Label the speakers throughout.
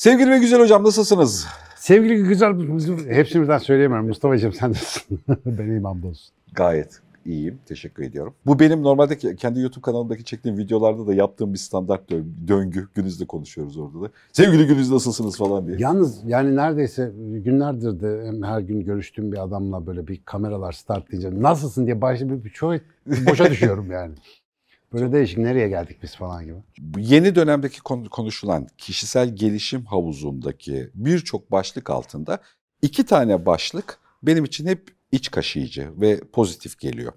Speaker 1: Sevgili ve güzel hocam nasılsınız?
Speaker 2: Sevgili güzel, hepsini birden söyleyemem. Mustafa'cığım sen nasılsın? ben iyiyim hamdolsun.
Speaker 1: Gayet iyiyim. Teşekkür ediyorum. Bu benim normalde kendi YouTube kanalımdaki çektiğim videolarda da yaptığım bir standart döngü. Günüzde konuşuyoruz orada da. Sevgili Günüz nasılsınız falan diye.
Speaker 2: Yalnız yani neredeyse günlerdir de her gün görüştüğüm bir adamla böyle bir kameralar start deyince nasılsın diye başta bir çok boşa düşüyorum yani. Böyle değişik nereye geldik biz falan gibi.
Speaker 1: Yeni dönemdeki konuşulan kişisel gelişim havuzundaki birçok başlık altında iki tane başlık benim için hep iç kaşıyıcı ve pozitif geliyor.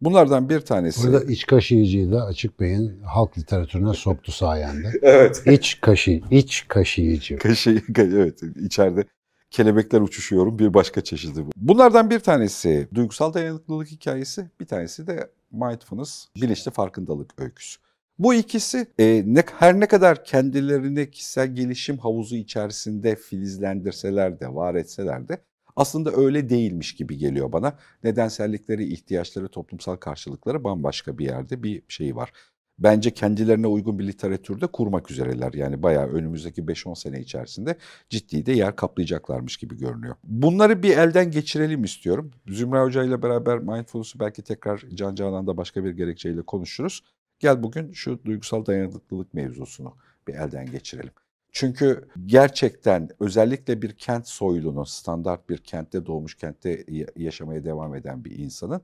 Speaker 1: Bunlardan bir tanesi...
Speaker 2: Burada iç kaşıyıcıyı da Açık Bey'in halk literatürüne soktu sayende.
Speaker 1: evet.
Speaker 2: İç kaşı, iç kaşıyıcı.
Speaker 1: Kaşı, evet içeride kelebekler uçuşuyorum bir başka çeşidi bu. Bunlardan bir tanesi duygusal dayanıklılık hikayesi, bir tanesi de mindfulness, bilinçli farkındalık öyküsü. Bu ikisi e, ne, her ne kadar kendilerini kişisel gelişim havuzu içerisinde filizlendirseler de, var etseler de aslında öyle değilmiş gibi geliyor bana. Nedensellikleri, ihtiyaçları, toplumsal karşılıkları bambaşka bir yerde bir şey var. Bence kendilerine uygun bir literatürde kurmak üzereler. Yani bayağı önümüzdeki 5-10 sene içerisinde ciddi de yer kaplayacaklarmış gibi görünüyor. Bunları bir elden geçirelim istiyorum. Zümra Hoca ile beraber Mindfulness'u belki tekrar Can Canan'da başka bir gerekçeyle konuşuruz. Gel bugün şu duygusal dayanıklılık mevzusunu bir elden geçirelim. Çünkü gerçekten özellikle bir kent soylunun, standart bir kentte doğmuş, kentte yaşamaya devam eden bir insanın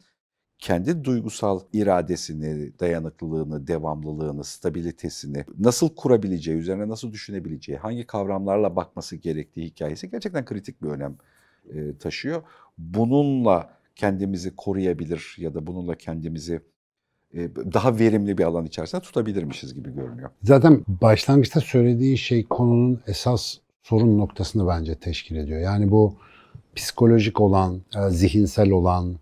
Speaker 1: kendi duygusal iradesini, dayanıklılığını, devamlılığını, stabilitesini nasıl kurabileceği, üzerine nasıl düşünebileceği, hangi kavramlarla bakması gerektiği hikayesi gerçekten kritik bir önem e, taşıyor. Bununla kendimizi koruyabilir ya da bununla kendimizi e, daha verimli bir alan içerisinde tutabilirmişiz gibi görünüyor.
Speaker 2: Zaten başlangıçta söylediği şey konunun esas sorun noktasını bence teşkil ediyor. Yani bu psikolojik olan, e, zihinsel olan,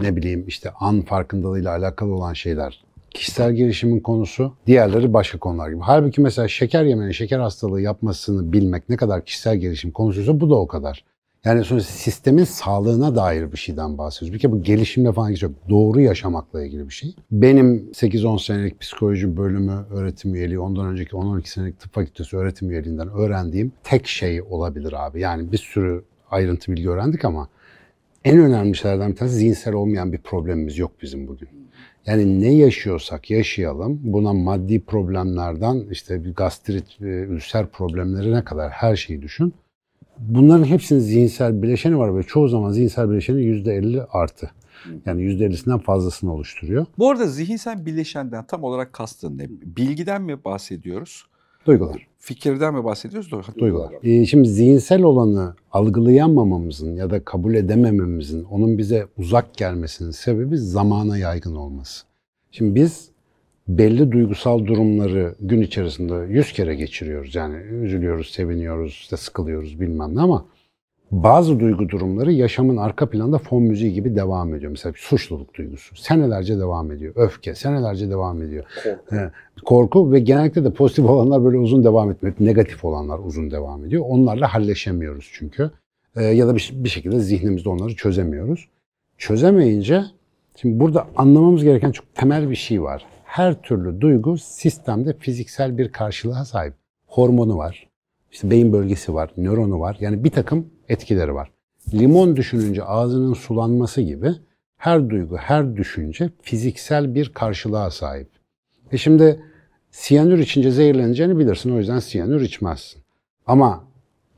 Speaker 2: ne bileyim işte an farkındalığıyla alakalı olan şeyler kişisel gelişimin konusu, diğerleri başka konular gibi. Halbuki mesela şeker yemenin şeker hastalığı yapmasını bilmek ne kadar kişisel gelişim konusuysa bu da o kadar. Yani sonuçta sistemin sağlığına dair bir şeyden bahsediyoruz. Bir kere bu gelişimle falan yok. Doğru yaşamakla ilgili bir şey. Benim 8-10 senelik psikoloji bölümü öğretim üyeliği, ondan önceki 10-12 senelik tıp fakültesi öğretim üyeliğinden öğrendiğim tek şey olabilir abi. Yani bir sürü ayrıntı bilgi öğrendik ama en önemli şeylerden bir tanesi zihinsel olmayan bir problemimiz yok bizim bugün. Yani ne yaşıyorsak yaşayalım. Buna maddi problemlerden işte bir gastrit, ülser problemlerine kadar her şeyi düşün. Bunların hepsinin zihinsel bileşeni var ve çoğu zaman zihinsel bileşeni %50 artı. Yani %50'sinden fazlasını oluşturuyor.
Speaker 1: Bu arada zihinsel bileşenden tam olarak kastın ne? Bilgiden mi bahsediyoruz?
Speaker 2: Duygular.
Speaker 1: Fikirden mi bahsediyoruz?
Speaker 2: Duygular. Ee, şimdi zihinsel olanı algılayamamamızın ya da kabul edemememizin, onun bize uzak gelmesinin sebebi zamana yaygın olması. Şimdi biz belli duygusal durumları gün içerisinde yüz kere geçiriyoruz. Yani üzülüyoruz, seviniyoruz, işte sıkılıyoruz bilmem ne ama bazı duygu durumları yaşamın arka planda fon müziği gibi devam ediyor. Mesela suçluluk duygusu senelerce devam ediyor. Öfke senelerce devam ediyor. Korku. Korku ve genellikle de pozitif olanlar böyle uzun devam etmiyor. Negatif olanlar uzun devam ediyor. Onlarla halleşemiyoruz çünkü. Ee, ya da bir, bir şekilde zihnimizde onları çözemiyoruz. Çözemeyince şimdi burada anlamamız gereken çok temel bir şey var. Her türlü duygu sistemde fiziksel bir karşılığa sahip. Hormonu var, işte beyin bölgesi var, nöronu var. Yani bir takım etkileri var. Limon düşününce ağzının sulanması gibi her duygu, her düşünce fiziksel bir karşılığa sahip. E şimdi siyanür içince zehirleneceğini bilirsin. O yüzden siyanür içmezsin. Ama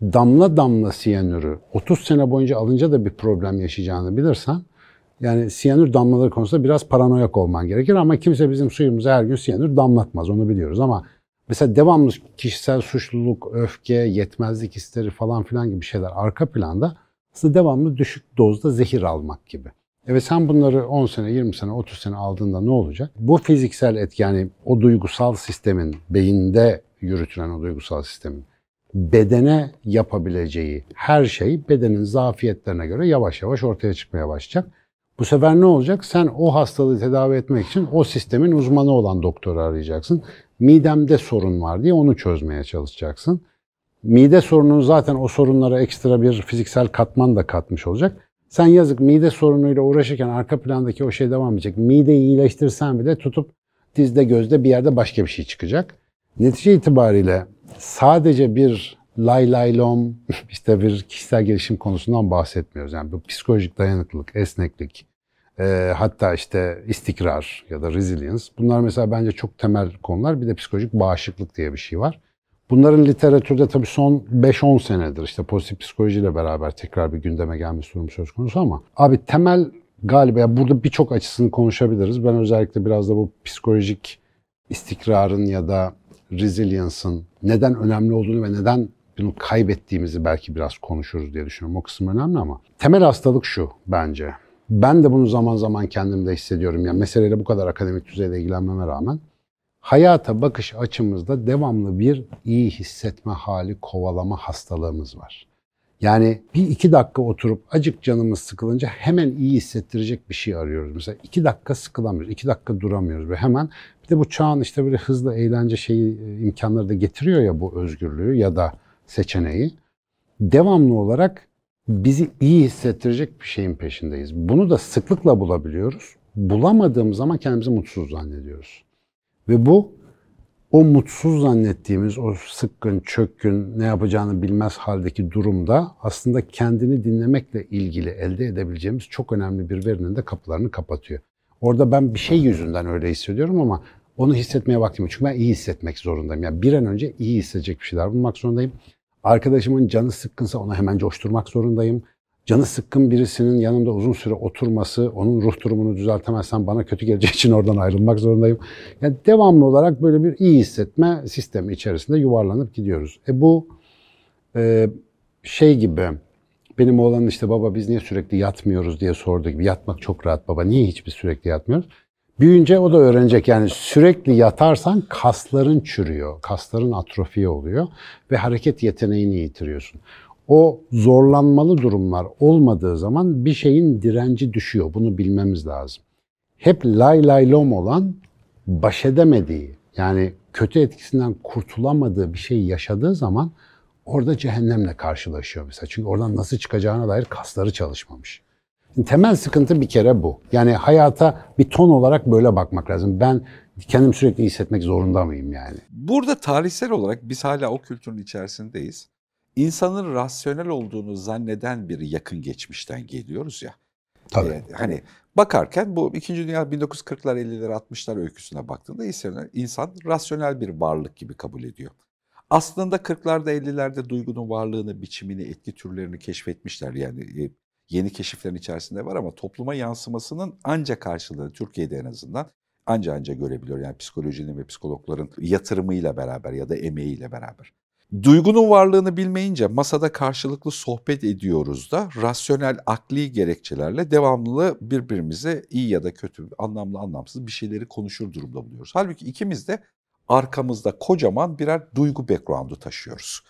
Speaker 2: damla damla siyanürü 30 sene boyunca alınca da bir problem yaşayacağını bilirsen yani siyanür damlaları konusunda biraz paranoyak olman gerekir ama kimse bizim suyumuza her gün siyanür damlatmaz onu biliyoruz ama Mesela devamlı kişisel suçluluk, öfke, yetmezlik hisleri falan filan gibi şeyler arka planda aslında devamlı düşük dozda zehir almak gibi. Evet sen bunları 10 sene, 20 sene, 30 sene aldığında ne olacak? Bu fiziksel etki yani o duygusal sistemin, beyinde yürütülen o duygusal sistemin bedene yapabileceği her şey bedenin zafiyetlerine göre yavaş yavaş ortaya çıkmaya başlayacak. Bu sefer ne olacak? Sen o hastalığı tedavi etmek için o sistemin uzmanı olan doktoru arayacaksın midemde sorun var diye onu çözmeye çalışacaksın. Mide sorunun zaten o sorunlara ekstra bir fiziksel katman da katmış olacak. Sen yazık mide sorunuyla uğraşırken arka plandaki o şey devam edecek. Mideyi iyileştirsen bile tutup dizde gözde bir yerde başka bir şey çıkacak. Netice itibariyle sadece bir lay lay lom işte bir kişisel gelişim konusundan bahsetmiyoruz. Yani bu psikolojik dayanıklılık, esneklik, e, hatta işte istikrar ya da resilience bunlar mesela bence çok temel konular. Bir de psikolojik bağışıklık diye bir şey var. Bunların literatürde tabii son 5-10 senedir işte pozitif psikolojiyle beraber tekrar bir gündeme gelmiş durum söz konusu ama abi temel galiba burada birçok açısını konuşabiliriz. Ben özellikle biraz da bu psikolojik istikrarın ya da resilience'ın neden önemli olduğunu ve neden bunu kaybettiğimizi belki biraz konuşuruz diye düşünüyorum. O kısım önemli ama temel hastalık şu bence. Ben de bunu zaman zaman kendimde hissediyorum. Yani meseleyle bu kadar akademik düzeyde ilgilenmeme rağmen hayata bakış açımızda devamlı bir iyi hissetme hali kovalama hastalığımız var. Yani bir iki dakika oturup acık canımız sıkılınca hemen iyi hissettirecek bir şey arıyoruz. Mesela iki dakika sıkılamıyoruz, iki dakika duramıyoruz ve hemen bir de bu çağın işte böyle hızlı eğlence şeyi e, imkanları da getiriyor ya bu özgürlüğü ya da seçeneği. Devamlı olarak bizi iyi hissettirecek bir şeyin peşindeyiz. Bunu da sıklıkla bulabiliyoruz. Bulamadığımız zaman kendimizi mutsuz zannediyoruz. Ve bu o mutsuz zannettiğimiz o sıkkın, çökkün, ne yapacağını bilmez haldeki durumda aslında kendini dinlemekle ilgili elde edebileceğimiz çok önemli bir verinin de kapılarını kapatıyor. Orada ben bir şey yüzünden öyle hissediyorum ama onu hissetmeye vaktim yok. Çünkü ben iyi hissetmek zorundayım. Yani bir an önce iyi hissedecek bir şeyler bulmak zorundayım. Arkadaşımın canı sıkkınsa onu hemen coşturmak zorundayım canı sıkkın birisinin yanımda uzun süre oturması, onun ruh durumunu düzeltemezsem bana kötü geleceği için oradan ayrılmak zorundayım. Yani devamlı olarak böyle bir iyi hissetme sistemi içerisinde yuvarlanıp gidiyoruz. E bu e, şey gibi benim oğlanın işte baba biz niye sürekli yatmıyoruz diye sordu gibi. Yatmak çok rahat baba. Niye hiçbir sürekli yatmıyoruz? Büyünce o da öğrenecek. Yani sürekli yatarsan kasların çürüyor. Kasların atrofiye oluyor ve hareket yeteneğini yitiriyorsun o zorlanmalı durumlar olmadığı zaman bir şeyin direnci düşüyor. Bunu bilmemiz lazım. Hep lay lay lom olan baş edemediği yani kötü etkisinden kurtulamadığı bir şey yaşadığı zaman orada cehennemle karşılaşıyor mesela. Çünkü oradan nasıl çıkacağına dair kasları çalışmamış. Temel sıkıntı bir kere bu. Yani hayata bir ton olarak böyle bakmak lazım. Ben kendim sürekli hissetmek zorunda mıyım yani?
Speaker 1: Burada tarihsel olarak biz hala o kültürün içerisindeyiz insanın rasyonel olduğunu zanneden bir yakın geçmişten geliyoruz ya.
Speaker 2: Tabii. Ee,
Speaker 1: hani bakarken bu 2. Dünya 1940'lar 50'ler 60'lar öyküsüne baktığında insan, insan rasyonel bir varlık gibi kabul ediyor. Aslında 40'larda 50'lerde duygunun varlığını, biçimini, etki türlerini keşfetmişler. Yani e, yeni keşiflerin içerisinde var ama topluma yansımasının ancak karşılığını Türkiye'de en azından anca anca görebiliyor. Yani psikolojinin ve psikologların yatırımıyla beraber ya da emeğiyle beraber. Duygunun varlığını bilmeyince masada karşılıklı sohbet ediyoruz da rasyonel akli gerekçelerle devamlı birbirimize iyi ya da kötü, anlamlı anlamsız bir şeyleri konuşur durumda buluyoruz. Halbuki ikimiz de arkamızda kocaman birer duygu background'u taşıyoruz.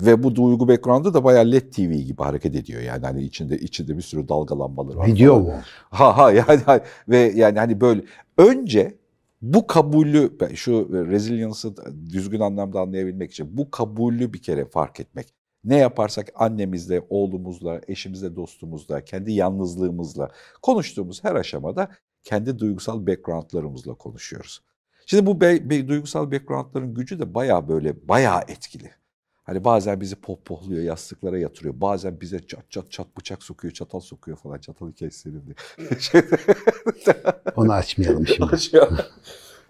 Speaker 1: Ve bu duygu background'u da bayağı LED TV gibi hareket ediyor. Yani hani içinde içinde bir sürü dalgalanmaları var.
Speaker 2: Video mu?
Speaker 1: Ha ha yani ve yani hani böyle önce bu kabulü, şu resilience'ı düzgün anlamda anlayabilmek için bu kabulü bir kere fark etmek. Ne yaparsak annemizle, oğlumuzla, eşimizle, dostumuzla, kendi yalnızlığımızla konuştuğumuz her aşamada kendi duygusal backgroundlarımızla konuşuyoruz. Şimdi bu be, be, duygusal backgroundların gücü de baya böyle baya etkili. Hani bazen bizi pohpohluyor, yastıklara yatırıyor. Bazen bize çat çat çat bıçak sokuyor, çatal sokuyor falan. Çatal hikayesi senin diye.
Speaker 2: Onu açmayalım şimdi.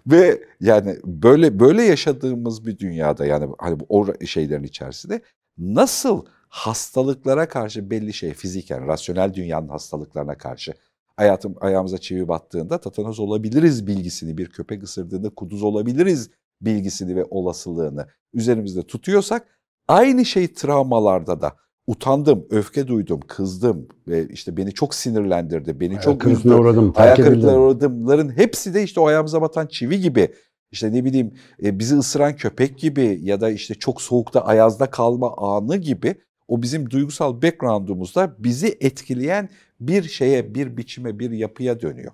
Speaker 1: Ve yani böyle böyle yaşadığımız bir dünyada yani hani o şeylerin içerisinde nasıl hastalıklara karşı belli şey fiziken, rasyonel dünyanın hastalıklarına karşı hayatım ayağımıza çivi battığında tatanoz olabiliriz bilgisini, bir köpek ısırdığında kuduz olabiliriz bilgisini ve olasılığını üzerimizde tutuyorsak Aynı şey travmalarda da utandım, öfke duydum, kızdım ve işte beni çok sinirlendirdi, beni
Speaker 2: ayak
Speaker 1: çok
Speaker 2: üzdü. Uğradım,
Speaker 1: ayak kırıklığına uğradımların hepsi de işte o ayağımıza batan çivi gibi. İşte ne bileyim e, bizi ısıran köpek gibi ya da işte çok soğukta ayazda kalma anı gibi o bizim duygusal background'umuzda bizi etkileyen bir şeye, bir biçime, bir yapıya dönüyor.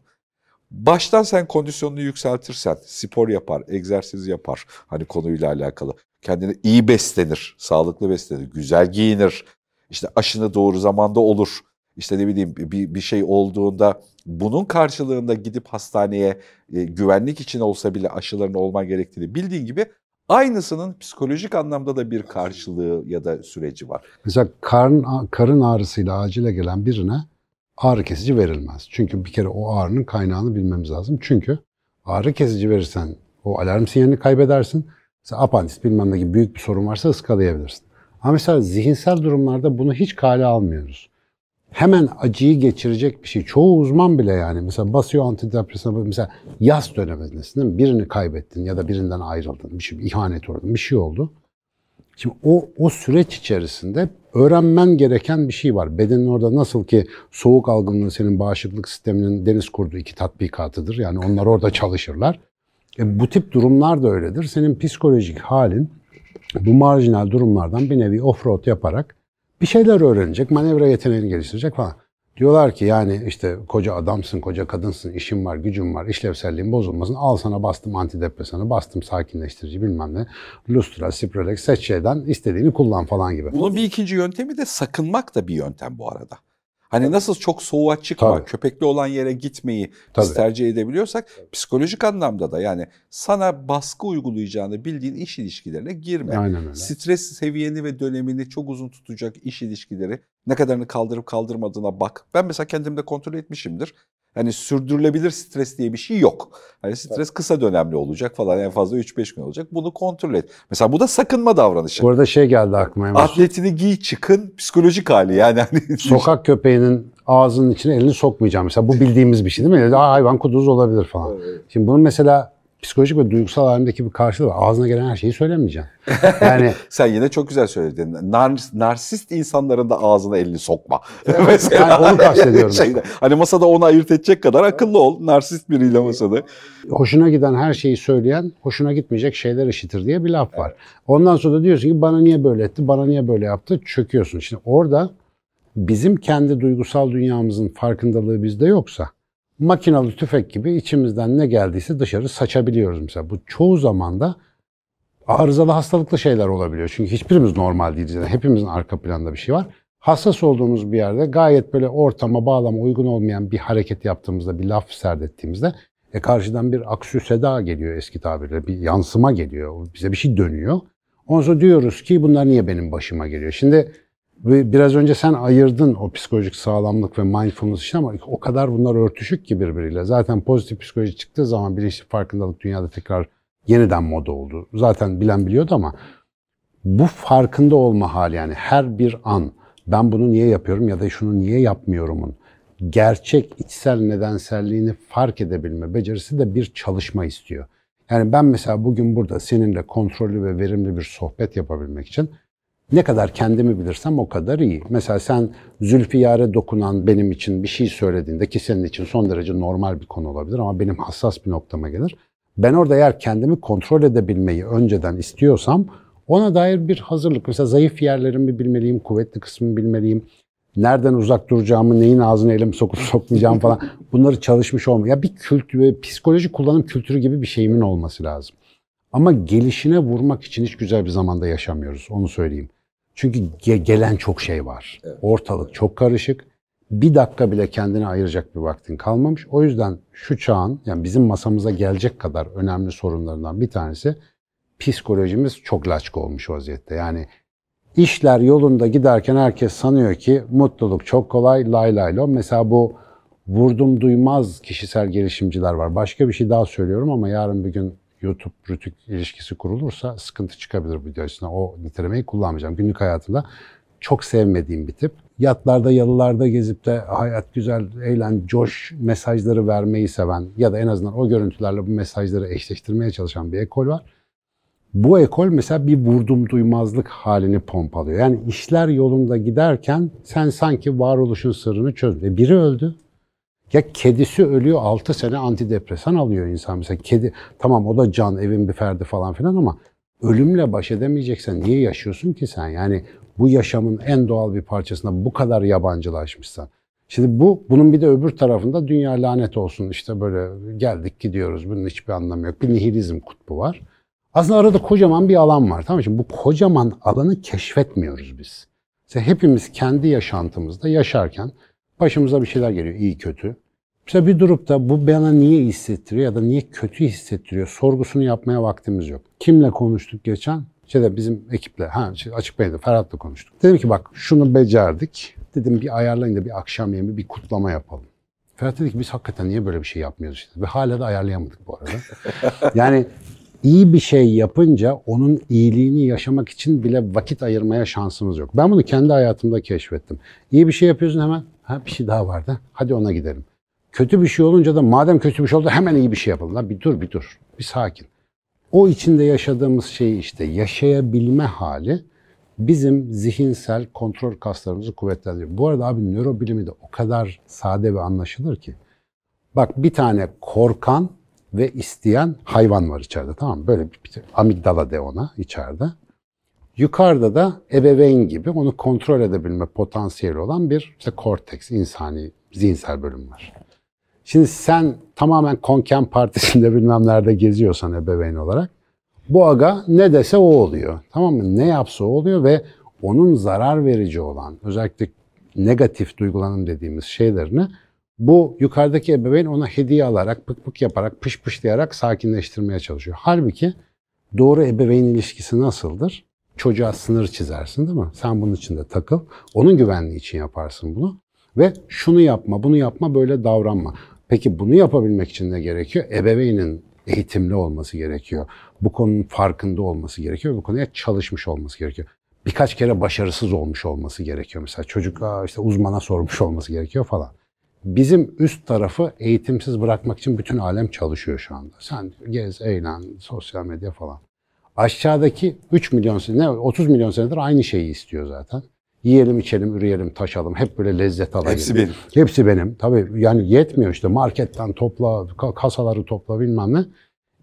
Speaker 1: Baştan sen kondisyonunu yükseltirsen, spor yapar, egzersiz yapar hani konuyla alakalı kendini iyi beslenir, sağlıklı beslenir, güzel giyinir, işte aşını doğru zamanda olur, işte ne bileyim bir, bir şey olduğunda bunun karşılığında gidip hastaneye e, güvenlik için olsa bile aşıların olman gerektiğini bildiğin gibi Aynısının psikolojik anlamda da bir karşılığı ya da süreci var.
Speaker 2: Mesela karın, karın ağrısıyla acile gelen birine ağrı kesici verilmez. Çünkü bir kere o ağrının kaynağını bilmemiz lazım. Çünkü ağrı kesici verirsen o alarm sinyalini kaybedersin. Mesela apandis bilmem ne gibi büyük bir sorun varsa ıskalayabilirsin. Ama mesela zihinsel durumlarda bunu hiç kale almıyoruz. Hemen acıyı geçirecek bir şey. Çoğu uzman bile yani mesela basıyor antidepresan mesela yaz dönemindesin değil mi? Birini kaybettin ya da birinden ayrıldın. Bir şey, ihanet uğradın. Bir şey oldu. Şimdi o, o süreç içerisinde öğrenmen gereken bir şey var. Bedenin orada nasıl ki soğuk algınlığı senin bağışıklık sisteminin deniz kurdu iki tatbikatıdır. Yani onlar orada çalışırlar. E, bu tip durumlar da öyledir. Senin psikolojik halin bu marjinal durumlardan bir nevi offroad yaparak bir şeyler öğrenecek, manevra yeteneğini geliştirecek falan. Diyorlar ki yani işte koca adamsın, koca kadınsın, işin var, gücün var, işlevselliğin bozulmasın. Al sana bastım antidepresanı, bastım sakinleştirici bilmem ne. Lustra, Cipralex, seç şeyden istediğini kullan falan gibi.
Speaker 1: Bunun bir ikinci yöntemi de sakınmak da bir yöntem bu arada. Hani nasıl çok soğuğa çıkma,
Speaker 2: Tabii.
Speaker 1: köpekli olan yere gitmeyi
Speaker 2: Tabii.
Speaker 1: biz tercih edebiliyorsak psikolojik anlamda da yani sana baskı uygulayacağını bildiğin iş ilişkilerine girme.
Speaker 2: Aynen öyle.
Speaker 1: Stres seviyeni ve dönemini çok uzun tutacak iş ilişkileri ne kadarını kaldırıp kaldırmadığına bak. Ben mesela kendimde kontrol etmişimdir. Hani sürdürülebilir stres diye bir şey yok. Hani stres kısa dönemli olacak falan en fazla 3-5 gün olacak. Bunu kontrol et. Mesela bu da sakınma davranışı.
Speaker 2: Bu arada şey geldi aklıma. hemen.
Speaker 1: Atletini giy çıkın psikolojik hali yani. Hani
Speaker 2: Sokak köpeğinin ağzının içine elini sokmayacağım. Mesela bu bildiğimiz bir şey değil mi? Hayvan kuduz olabilir falan. Şimdi bunun mesela psikolojik ve duygusal alemdeki bir karşılığı var. Ağzına gelen her şeyi söylemeyeceğim. Yani
Speaker 1: Sen yine çok güzel söyledin. Nar- narsist insanların da ağzına elini sokma. Mesela
Speaker 2: Yani onu kastediyorum.
Speaker 1: Şeyde, hani masada onu ayırt edecek kadar akıllı ol. Narsist biriyle masada.
Speaker 2: hoşuna giden her şeyi söyleyen hoşuna gitmeyecek şeyler işitir diye bir laf var. Ondan sonra da diyorsun ki bana niye böyle etti, bana niye böyle yaptı çöküyorsun. Şimdi orada bizim kendi duygusal dünyamızın farkındalığı bizde yoksa makinalı tüfek gibi içimizden ne geldiyse dışarı saçabiliyoruz mesela. Bu çoğu zaman da arızalı hastalıklı şeyler olabiliyor. Çünkü hiçbirimiz normal değiliz. Yani hepimizin arka planda bir şey var. Hassas olduğumuz bir yerde gayet böyle ortama, bağlama uygun olmayan bir hareket yaptığımızda, bir laf serdettiğimizde e karşıdan bir aksü seda geliyor eski tabirle. Bir yansıma geliyor. Bize bir şey dönüyor. Ondan sonra diyoruz ki bunlar niye benim başıma geliyor? Şimdi biraz önce sen ayırdın o psikolojik sağlamlık ve mindfulness için ama o kadar bunlar örtüşük ki birbiriyle. Zaten pozitif psikoloji çıktığı zaman bilinçli farkındalık dünyada tekrar yeniden moda oldu. Zaten bilen biliyordu ama bu farkında olma hali yani her bir an ben bunu niye yapıyorum ya da şunu niye yapmıyorumun gerçek içsel nedenselliğini fark edebilme becerisi de bir çalışma istiyor. Yani ben mesela bugün burada seninle kontrollü ve verimli bir sohbet yapabilmek için ne kadar kendimi bilirsem o kadar iyi. Mesela sen Zülfiyar'e dokunan benim için bir şey söylediğinde ki senin için son derece normal bir konu olabilir ama benim hassas bir noktama gelir. Ben orada eğer kendimi kontrol edebilmeyi önceden istiyorsam ona dair bir hazırlık. Mesela zayıf yerlerimi bilmeliyim, kuvvetli kısmını bilmeliyim. Nereden uzak duracağımı, neyin ağzına elimi sokup sokmayacağım falan. Bunları çalışmış olma. Ya bir kültür, psikoloji kullanım kültürü gibi bir şeyimin olması lazım. Ama gelişine vurmak için hiç güzel bir zamanda yaşamıyoruz. Onu söyleyeyim. Çünkü ge- gelen çok şey var. Ortalık çok karışık. Bir dakika bile kendine ayıracak bir vaktin kalmamış. O yüzden şu çağın yani bizim masamıza gelecek kadar önemli sorunlarından bir tanesi psikolojimiz çok laçka olmuş vaziyette. Yani işler yolunda giderken herkes sanıyor ki mutluluk çok kolay lay lay lo. Mesela bu vurdum duymaz kişisel gelişimciler var. Başka bir şey daha söylüyorum ama yarın bir gün YouTube rütük ilişkisi kurulursa sıkıntı çıkabilir bu videosuna. O nitelemeyi kullanmayacağım. Günlük hayatımda çok sevmediğim bir tip. Yatlarda, yalılarda gezip de hayat güzel, eğlen, coş mesajları vermeyi seven ya da en azından o görüntülerle bu mesajları eşleştirmeye çalışan bir ekol var. Bu ekol mesela bir vurdum duymazlık halini pompalıyor. Yani işler yolunda giderken sen sanki varoluşun sırrını çözdün. E biri öldü. Ya kedisi ölüyor 6 sene antidepresan alıyor insan mesela. Kedi tamam o da can evin bir ferdi falan filan ama ölümle baş edemeyeceksen niye yaşıyorsun ki sen? Yani bu yaşamın en doğal bir parçasına bu kadar yabancılaşmışsan. Şimdi bu bunun bir de öbür tarafında dünya lanet olsun işte böyle geldik gidiyoruz bunun hiçbir anlamı yok. Bir nihilizm kutbu var. Aslında arada kocaman bir alan var. Tamam? Şimdi bu kocaman alanı keşfetmiyoruz biz. Mesela hepimiz kendi yaşantımızda yaşarken başımıza bir şeyler geliyor iyi kötü. Mesela bir durup da bu bana niye hissettiriyor ya da niye kötü hissettiriyor sorgusunu yapmaya vaktimiz yok. Kimle konuştuk geçen? Şeyde bizim ekiple, ha şey açık beyde Ferhat'la konuştuk. Dedim ki bak şunu becerdik. Dedim bir ayarlayın da bir akşam yemeği bir kutlama yapalım. Ferhat dedi ki biz hakikaten niye böyle bir şey yapmıyoruz işte. Ve hala da ayarlayamadık bu arada. yani iyi bir şey yapınca onun iyiliğini yaşamak için bile vakit ayırmaya şansımız yok. Ben bunu kendi hayatımda keşfettim. İyi bir şey yapıyorsun hemen, ha bir şey daha vardı, hadi ona gidelim. Kötü bir şey olunca da madem kötü bir şey oldu hemen iyi bir şey yapalım. Lan bir dur bir dur, bir sakin. O içinde yaşadığımız şey işte yaşayabilme hali bizim zihinsel kontrol kaslarımızı kuvvetlendiriyor. Bu arada abi nörobilimi de o kadar sade ve anlaşılır ki. Bak bir tane korkan ve isteyen hayvan var içeride tamam mı? Böyle bir, bir amigdala de ona içeride. Yukarıda da ebeveyn gibi onu kontrol edebilme potansiyeli olan bir işte korteks, insani, zihinsel bölüm var. Şimdi sen tamamen Konken Partisi'nde bilmem nerede geziyorsan ebeveyn olarak bu aga ne dese o oluyor. Tamam mı? Ne yapsa o oluyor ve onun zarar verici olan özellikle negatif duygulanım dediğimiz şeylerini bu yukarıdaki ebeveyn ona hediye alarak, pık pık yaparak, pış pışlayarak sakinleştirmeye çalışıyor. Halbuki doğru ebeveyn ilişkisi nasıldır? Çocuğa sınır çizersin değil mi? Sen bunun içinde takıl. Onun güvenliği için yaparsın bunu. Ve şunu yapma, bunu yapma, böyle davranma. Peki bunu yapabilmek için ne gerekiyor? Ebeveynin eğitimli olması gerekiyor. Bu konunun farkında olması gerekiyor. Bu konuya çalışmış olması gerekiyor. Birkaç kere başarısız olmuş olması gerekiyor. Mesela çocuk işte uzmana sormuş olması gerekiyor falan. Bizim üst tarafı eğitimsiz bırakmak için bütün alem çalışıyor şu anda. Sen gez, eğlen, sosyal medya falan. Aşağıdaki 3 milyon sene, ne 30 milyon senedir aynı şeyi istiyor zaten. Yiyelim, içelim, üreyelim, taşalım. Hep böyle lezzet alayım.
Speaker 1: Hepsi benim.
Speaker 2: Hepsi benim. Tabii yani yetmiyor işte marketten topla, kasaları topla bilmem ne.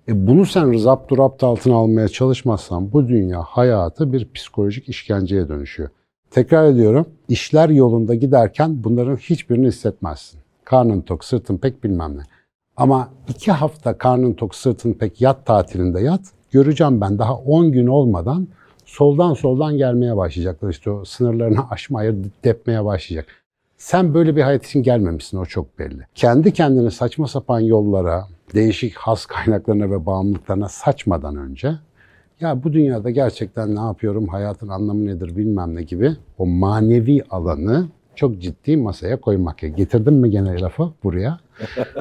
Speaker 2: E bunu sen zapt rapt altına almaya çalışmazsan bu dünya hayatı bir psikolojik işkenceye dönüşüyor. Tekrar ediyorum, işler yolunda giderken bunların hiçbirini hissetmezsin. Karnın tok, sırtın pek bilmem ne. Ama iki hafta karnın tok, sırtın pek yat tatilinde yat, göreceğim ben daha 10 gün olmadan soldan soldan gelmeye başlayacaklar. İşte o sınırlarını aşmaya, depmeye başlayacak. Sen böyle bir hayat için gelmemişsin, o çok belli. Kendi kendini saçma sapan yollara, değişik has kaynaklarına ve bağımlılıklarına saçmadan önce ya bu dünyada gerçekten ne yapıyorum, hayatın anlamı nedir bilmem ne gibi o manevi alanı çok ciddi masaya koymak. Getirdim mi gene lafı buraya?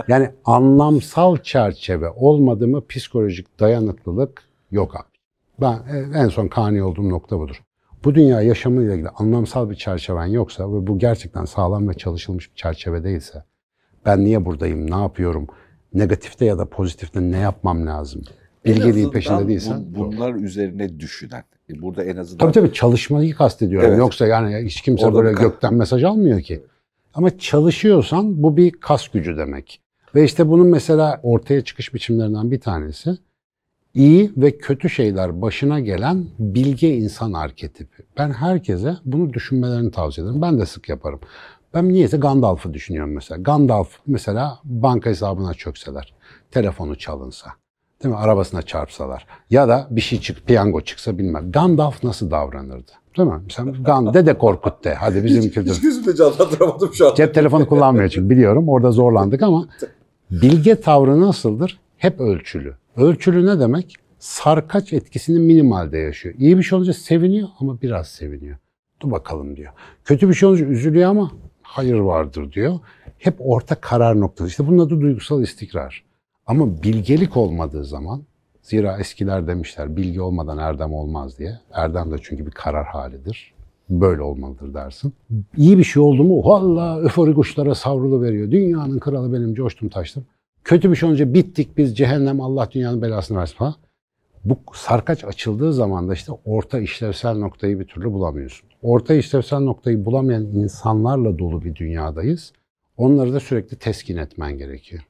Speaker 2: Yani anlamsal çerçeve olmadı mı psikolojik dayanıklılık yok abi. Ben en son kani olduğum nokta budur. Bu dünya yaşamıyla ilgili anlamsal bir çerçeven yoksa ve bu gerçekten sağlam ve çalışılmış bir çerçeve değilse ben niye buradayım, ne yapıyorum, negatifte ya da pozitifte ne yapmam lazım? Bilgeliğin peşinde değilsen.
Speaker 1: Bu, bunlar üzerine düşünen. E, burada en azından...
Speaker 2: Tabii tabii çalışmayı kastediyorum.
Speaker 1: Evet.
Speaker 2: Yoksa yani hiç kimse
Speaker 1: Orada
Speaker 2: böyle gökten mesaj almıyor ki. Ama çalışıyorsan bu bir kas gücü demek. Ve işte bunun mesela ortaya çıkış biçimlerinden bir tanesi iyi ve kötü şeyler başına gelen bilge insan arketipi. Ben herkese bunu düşünmelerini tavsiye ederim. Ben de sık yaparım. Ben niyeyse Gandalf'ı düşünüyorum mesela. Gandalf mesela banka hesabına çökseler, telefonu çalınsa, değil mi? Arabasına çarpsalar ya da bir şey çık, piyango çıksa bilmem. Gandalf nasıl davranırdı? Değil mi? Sen Gan, Dede Korkut de. Hadi bizim kültür.
Speaker 1: Hiç gözümde canlandıramadım şu an.
Speaker 2: Cep telefonu kullanmıyor çünkü biliyorum. Orada zorlandık ama bilge tavrı nasıldır? Hep ölçülü. Ölçülü ne demek? Sarkaç etkisini minimalde yaşıyor. İyi bir şey olunca seviniyor ama biraz seviniyor. Dur bakalım diyor. Kötü bir şey olunca üzülüyor ama hayır vardır diyor. Hep orta karar noktası. İşte bunun adı duygusal istikrar. Ama bilgelik olmadığı zaman, zira eskiler demişler bilgi olmadan erdem olmaz diye. Erdem de çünkü bir karar halidir. Böyle olmalıdır dersin. İyi bir şey oldu mu valla öfori kuşlara savrulu veriyor. Dünyanın kralı benim coştum taştım. Kötü bir şey olunca bittik biz cehennem Allah dünyanın belasını versin falan. Bu sarkaç açıldığı zaman da işte orta işlevsel noktayı bir türlü bulamıyorsun. Orta işlevsel noktayı bulamayan insanlarla dolu bir dünyadayız. Onları da sürekli teskin etmen gerekiyor.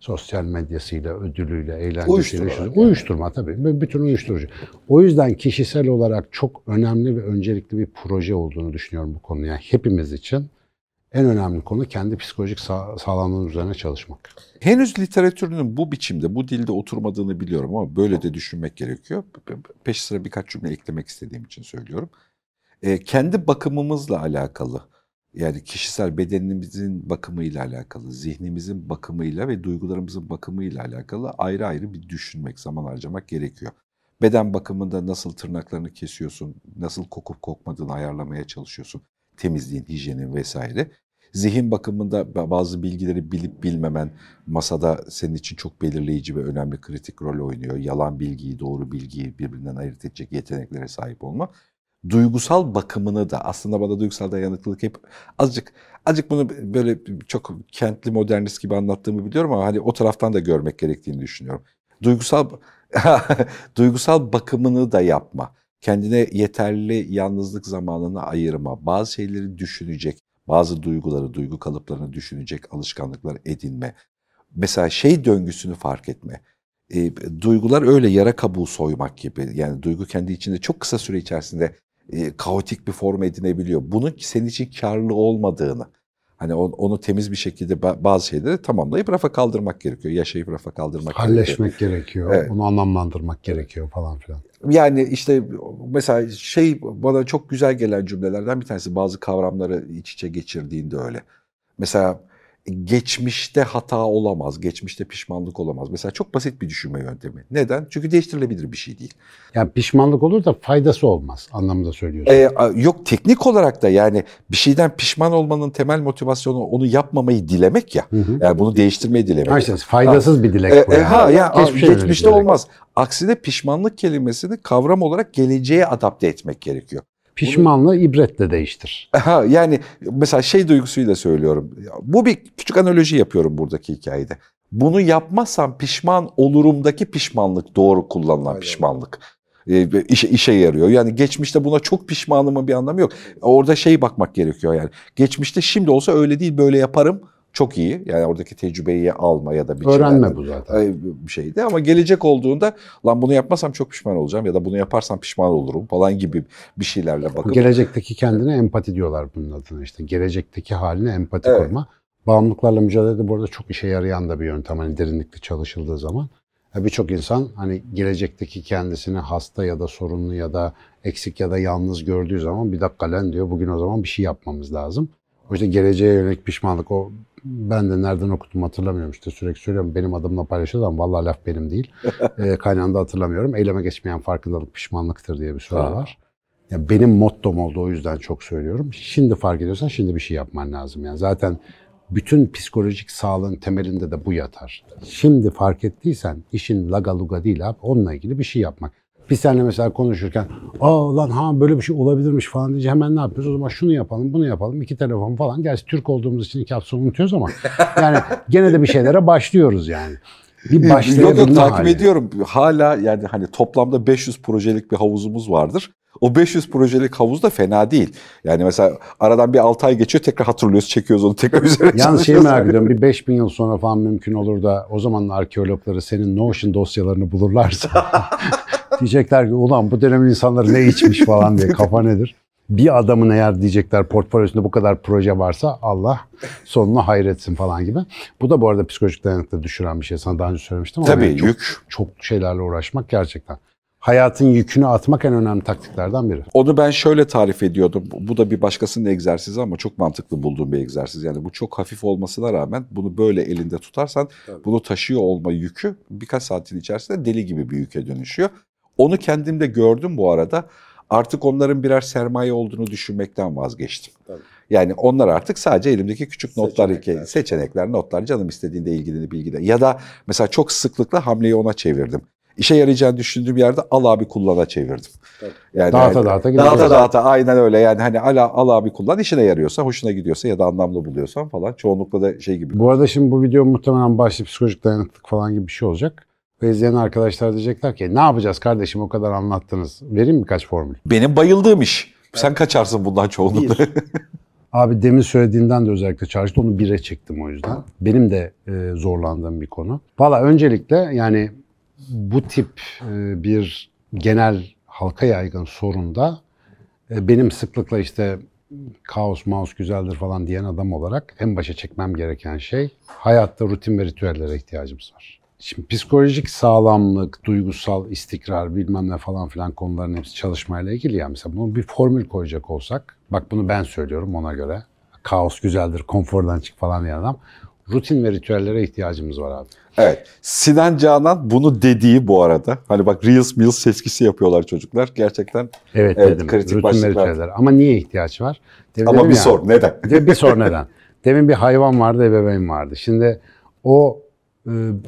Speaker 2: Sosyal medyasıyla, ödülüyle, eğlencesiyle.
Speaker 1: Uyuşturarak
Speaker 2: şuyla-
Speaker 1: yani.
Speaker 2: Uyuşturma tabii. Bütün uyuşturucu. O yüzden kişisel olarak çok önemli ve öncelikli bir proje olduğunu düşünüyorum bu konu. Yani hepimiz için en önemli konu kendi psikolojik sağ, sağlamlığın üzerine çalışmak.
Speaker 1: Henüz literatürünün bu biçimde, bu dilde oturmadığını biliyorum ama böyle de düşünmek gerekiyor. Pe- pe- Peş sıra birkaç cümle eklemek istediğim için söylüyorum. E, kendi bakımımızla alakalı Yani kişisel bedenimizin bakımıyla alakalı, zihnimizin bakımıyla ve duygularımızın bakımıyla alakalı ayrı ayrı bir düşünmek, zaman harcamak gerekiyor. Beden bakımında nasıl tırnaklarını kesiyorsun, nasıl kokup kokmadığını ayarlamaya çalışıyorsun, temizliğin, hijyenin vesaire. Zihin bakımında bazı bilgileri bilip bilmemen masada senin için çok belirleyici ve önemli kritik rol oynuyor. Yalan bilgiyi, doğru bilgiyi birbirinden ayırt edecek yeteneklere sahip olma. Duygusal bakımını da aslında bana duygusal dayanıklılık hep azıcık azıcık bunu böyle çok kentli modernist gibi anlattığımı biliyorum ama hani o taraftan da görmek gerektiğini düşünüyorum. Duygusal duygusal bakımını da yapma. Kendine yeterli yalnızlık zamanını ayırma. Bazı şeyleri düşünecek, bazı duyguları, duygu kalıplarını düşünecek alışkanlıklar edinme. Mesela şey döngüsünü fark etme. E, duygular öyle yara kabuğu soymak gibi. Yani duygu kendi içinde çok kısa süre içerisinde e, kaotik bir form edinebiliyor. Bunun senin için karlı olmadığını, hani onu temiz bir şekilde bazı şeyleri tamamlayıp rafa kaldırmak gerekiyor. Yaşayıp rafa kaldırmak
Speaker 2: Halleşmek gerekiyor. gerekiyor. Evet. Bunu anlamlandırmak gerekiyor falan filan.
Speaker 1: Yani işte mesela şey bana çok güzel gelen cümlelerden bir tanesi bazı kavramları iç içe geçirdiğinde öyle. Mesela geçmişte hata olamaz, geçmişte pişmanlık olamaz. Mesela çok basit bir düşünme yöntemi. Neden? Çünkü değiştirilebilir bir şey değil.
Speaker 2: Yani pişmanlık olur da faydası olmaz anlamında söylüyorsun.
Speaker 1: Ee, yok teknik olarak da yani bir şeyden pişman olmanın temel motivasyonu onu yapmamayı dilemek ya. Hı hı. Yani bunu değiştirmeyi dilemek.
Speaker 2: Ha işte faydasız ha. bir dilek e, bu.
Speaker 1: E, ha ya geçmişte olmaz. Aksine pişmanlık kelimesini kavram olarak geleceğe adapte etmek gerekiyor.
Speaker 2: Pişmanlığı Bunu, ibretle değiştir.
Speaker 1: Ha, yani mesela şey duygusuyla söylüyorum. Bu bir küçük analoji yapıyorum buradaki hikayede. Bunu yapmazsam pişman olurumdaki pişmanlık doğru kullanılan Aynen. pişmanlık. Ee, işe, işe yarıyor. Yani geçmişte buna çok pişmanımın bir anlamı yok. Orada şey bakmak gerekiyor yani. Geçmişte şimdi olsa öyle değil böyle yaparım çok iyi. Yani oradaki tecrübeyi alma ya da bir
Speaker 2: Öğrenme bu zaten.
Speaker 1: Bir şeydi ama gelecek olduğunda lan bunu yapmasam çok pişman olacağım ya da bunu yaparsam pişman olurum falan gibi bir şeylerle bakıp.
Speaker 2: Gelecekteki kendine empati diyorlar bunun adına işte. Gelecekteki haline empati evet. kurma. Bağımlılıklarla mücadelede bu arada çok işe yarayan da bir yöntem. Hani derinlikli çalışıldığı zaman. Birçok insan hani gelecekteki kendisini hasta ya da sorunlu ya da eksik ya da yalnız gördüğü zaman bir dakika lan diyor bugün o zaman bir şey yapmamız lazım. O işte geleceğe yönelik pişmanlık o ben de nereden okudum hatırlamıyorum işte sürekli söylüyorum benim adımla paylaşıyorlar ama vallahi laf benim değil. e, kaynağında hatırlamıyorum. Eyleme geçmeyen farkındalık pişmanlıktır diye bir soru var. Ya benim mottom oldu o yüzden çok söylüyorum. Şimdi fark ediyorsan şimdi bir şey yapman lazım. Yani zaten bütün psikolojik sağlığın temelinde de bu yatar. Şimdi fark ettiysen işin lagaluga değil abi onunla ilgili bir şey yapmak. Biz seninle mesela konuşurken aa lan ha böyle bir şey olabilirmiş falan diyece hemen ne yapıyoruz? O zaman şunu yapalım bunu yapalım iki telefon falan. Gerçi Türk olduğumuz için iki hafta unutuyoruz ama yani gene de bir şeylere başlıyoruz yani.
Speaker 1: Bir başlayabilme Yok yok takip hali. ediyorum. Hala yani hani toplamda 500 projelik bir havuzumuz vardır. O 500 projelik havuz da fena değil. Yani mesela aradan bir 6 ay geçiyor tekrar hatırlıyoruz, çekiyoruz onu tekrar üzerine
Speaker 2: Yalnız şeyi merak ediyorum bir 5000 yıl sonra falan mümkün olur da o zaman arkeologları senin Notion dosyalarını bulurlarsa diyecekler ki ulan bu dönemin insanları ne içmiş falan diye kafa nedir? Bir adamın eğer diyecekler portfolyosunda bu kadar proje varsa Allah sonunu hayretsin falan gibi. Bu da bu arada psikolojik dayanıklı düşüren bir şey. Sana daha önce söylemiştim
Speaker 1: ama Tabii, yani çok, yük.
Speaker 2: çok şeylerle uğraşmak gerçekten hayatın yükünü atmak en önemli taktiklerden biri.
Speaker 1: Onu ben şöyle tarif ediyordum. Bu da bir başkasının egzersizi ama çok mantıklı bulduğum bir egzersiz. Yani bu çok hafif olmasına rağmen bunu böyle elinde tutarsan Tabii. bunu taşıyor olma yükü birkaç saatin içerisinde deli gibi bir yüke dönüşüyor. Onu kendimde gördüm bu arada. Artık onların birer sermaye olduğunu düşünmekten vazgeçtim. Tabii. Yani onlar artık sadece elimdeki küçük notlar, seçenekler, seçenekler notlar canım istediğinde ilgili bilgiler. Ya da mesela çok sıklıkla hamleyi ona çevirdim işe yarayacağını düşündüğüm yerde al abi kullana çevirdim.
Speaker 2: Yani dağıta dağıta
Speaker 1: Dağıta dağıta aynen öyle yani hani al, al abi kullan işine yarıyorsa hoşuna gidiyorsa ya da anlamlı buluyorsan falan çoğunlukla da şey gibi.
Speaker 2: Bu arada şimdi bu video muhtemelen başlı psikolojik dayanıklık falan gibi bir şey olacak. Ve izleyen arkadaşlar diyecekler ki ne yapacağız kardeşim o kadar anlattınız. Vereyim mi birkaç formül?
Speaker 1: Benim bayıldığım iş. Sen kaçarsın bundan çoğunlukla.
Speaker 2: Abi demin söylediğinden de özellikle çağrıştı. Onu bire çektim o yüzden. Benim de e, zorlandığım bir konu. Valla öncelikle yani bu tip e, bir genel halka yaygın sorunda e, benim sıklıkla işte kaos, maus güzeldir falan diyen adam olarak en başa çekmem gereken şey hayatta rutin ve ritüellere ihtiyacımız var. Şimdi psikolojik sağlamlık, duygusal istikrar bilmem ne falan filan konuların hepsi çalışmayla ilgili ya. Mesela bunu bir formül koyacak olsak, bak bunu ben söylüyorum ona göre kaos güzeldir, konfordan çık falan diyen adam. Rutin ve ritüellere ihtiyacımız var abi.
Speaker 1: Evet. Sinan Canan bunu dediği bu arada. Hani bak Reels Mills seçkisi yapıyorlar çocuklar. Gerçekten
Speaker 2: Evet,
Speaker 1: Evet,
Speaker 2: dedim.
Speaker 1: kritik
Speaker 2: Rutin ve ritüeller. Ama niye ihtiyaç var? Demin
Speaker 1: ama bir
Speaker 2: ya,
Speaker 1: sor neden?
Speaker 2: Bir, sor neden? Demin bir hayvan vardı, ebeveyn vardı. Şimdi o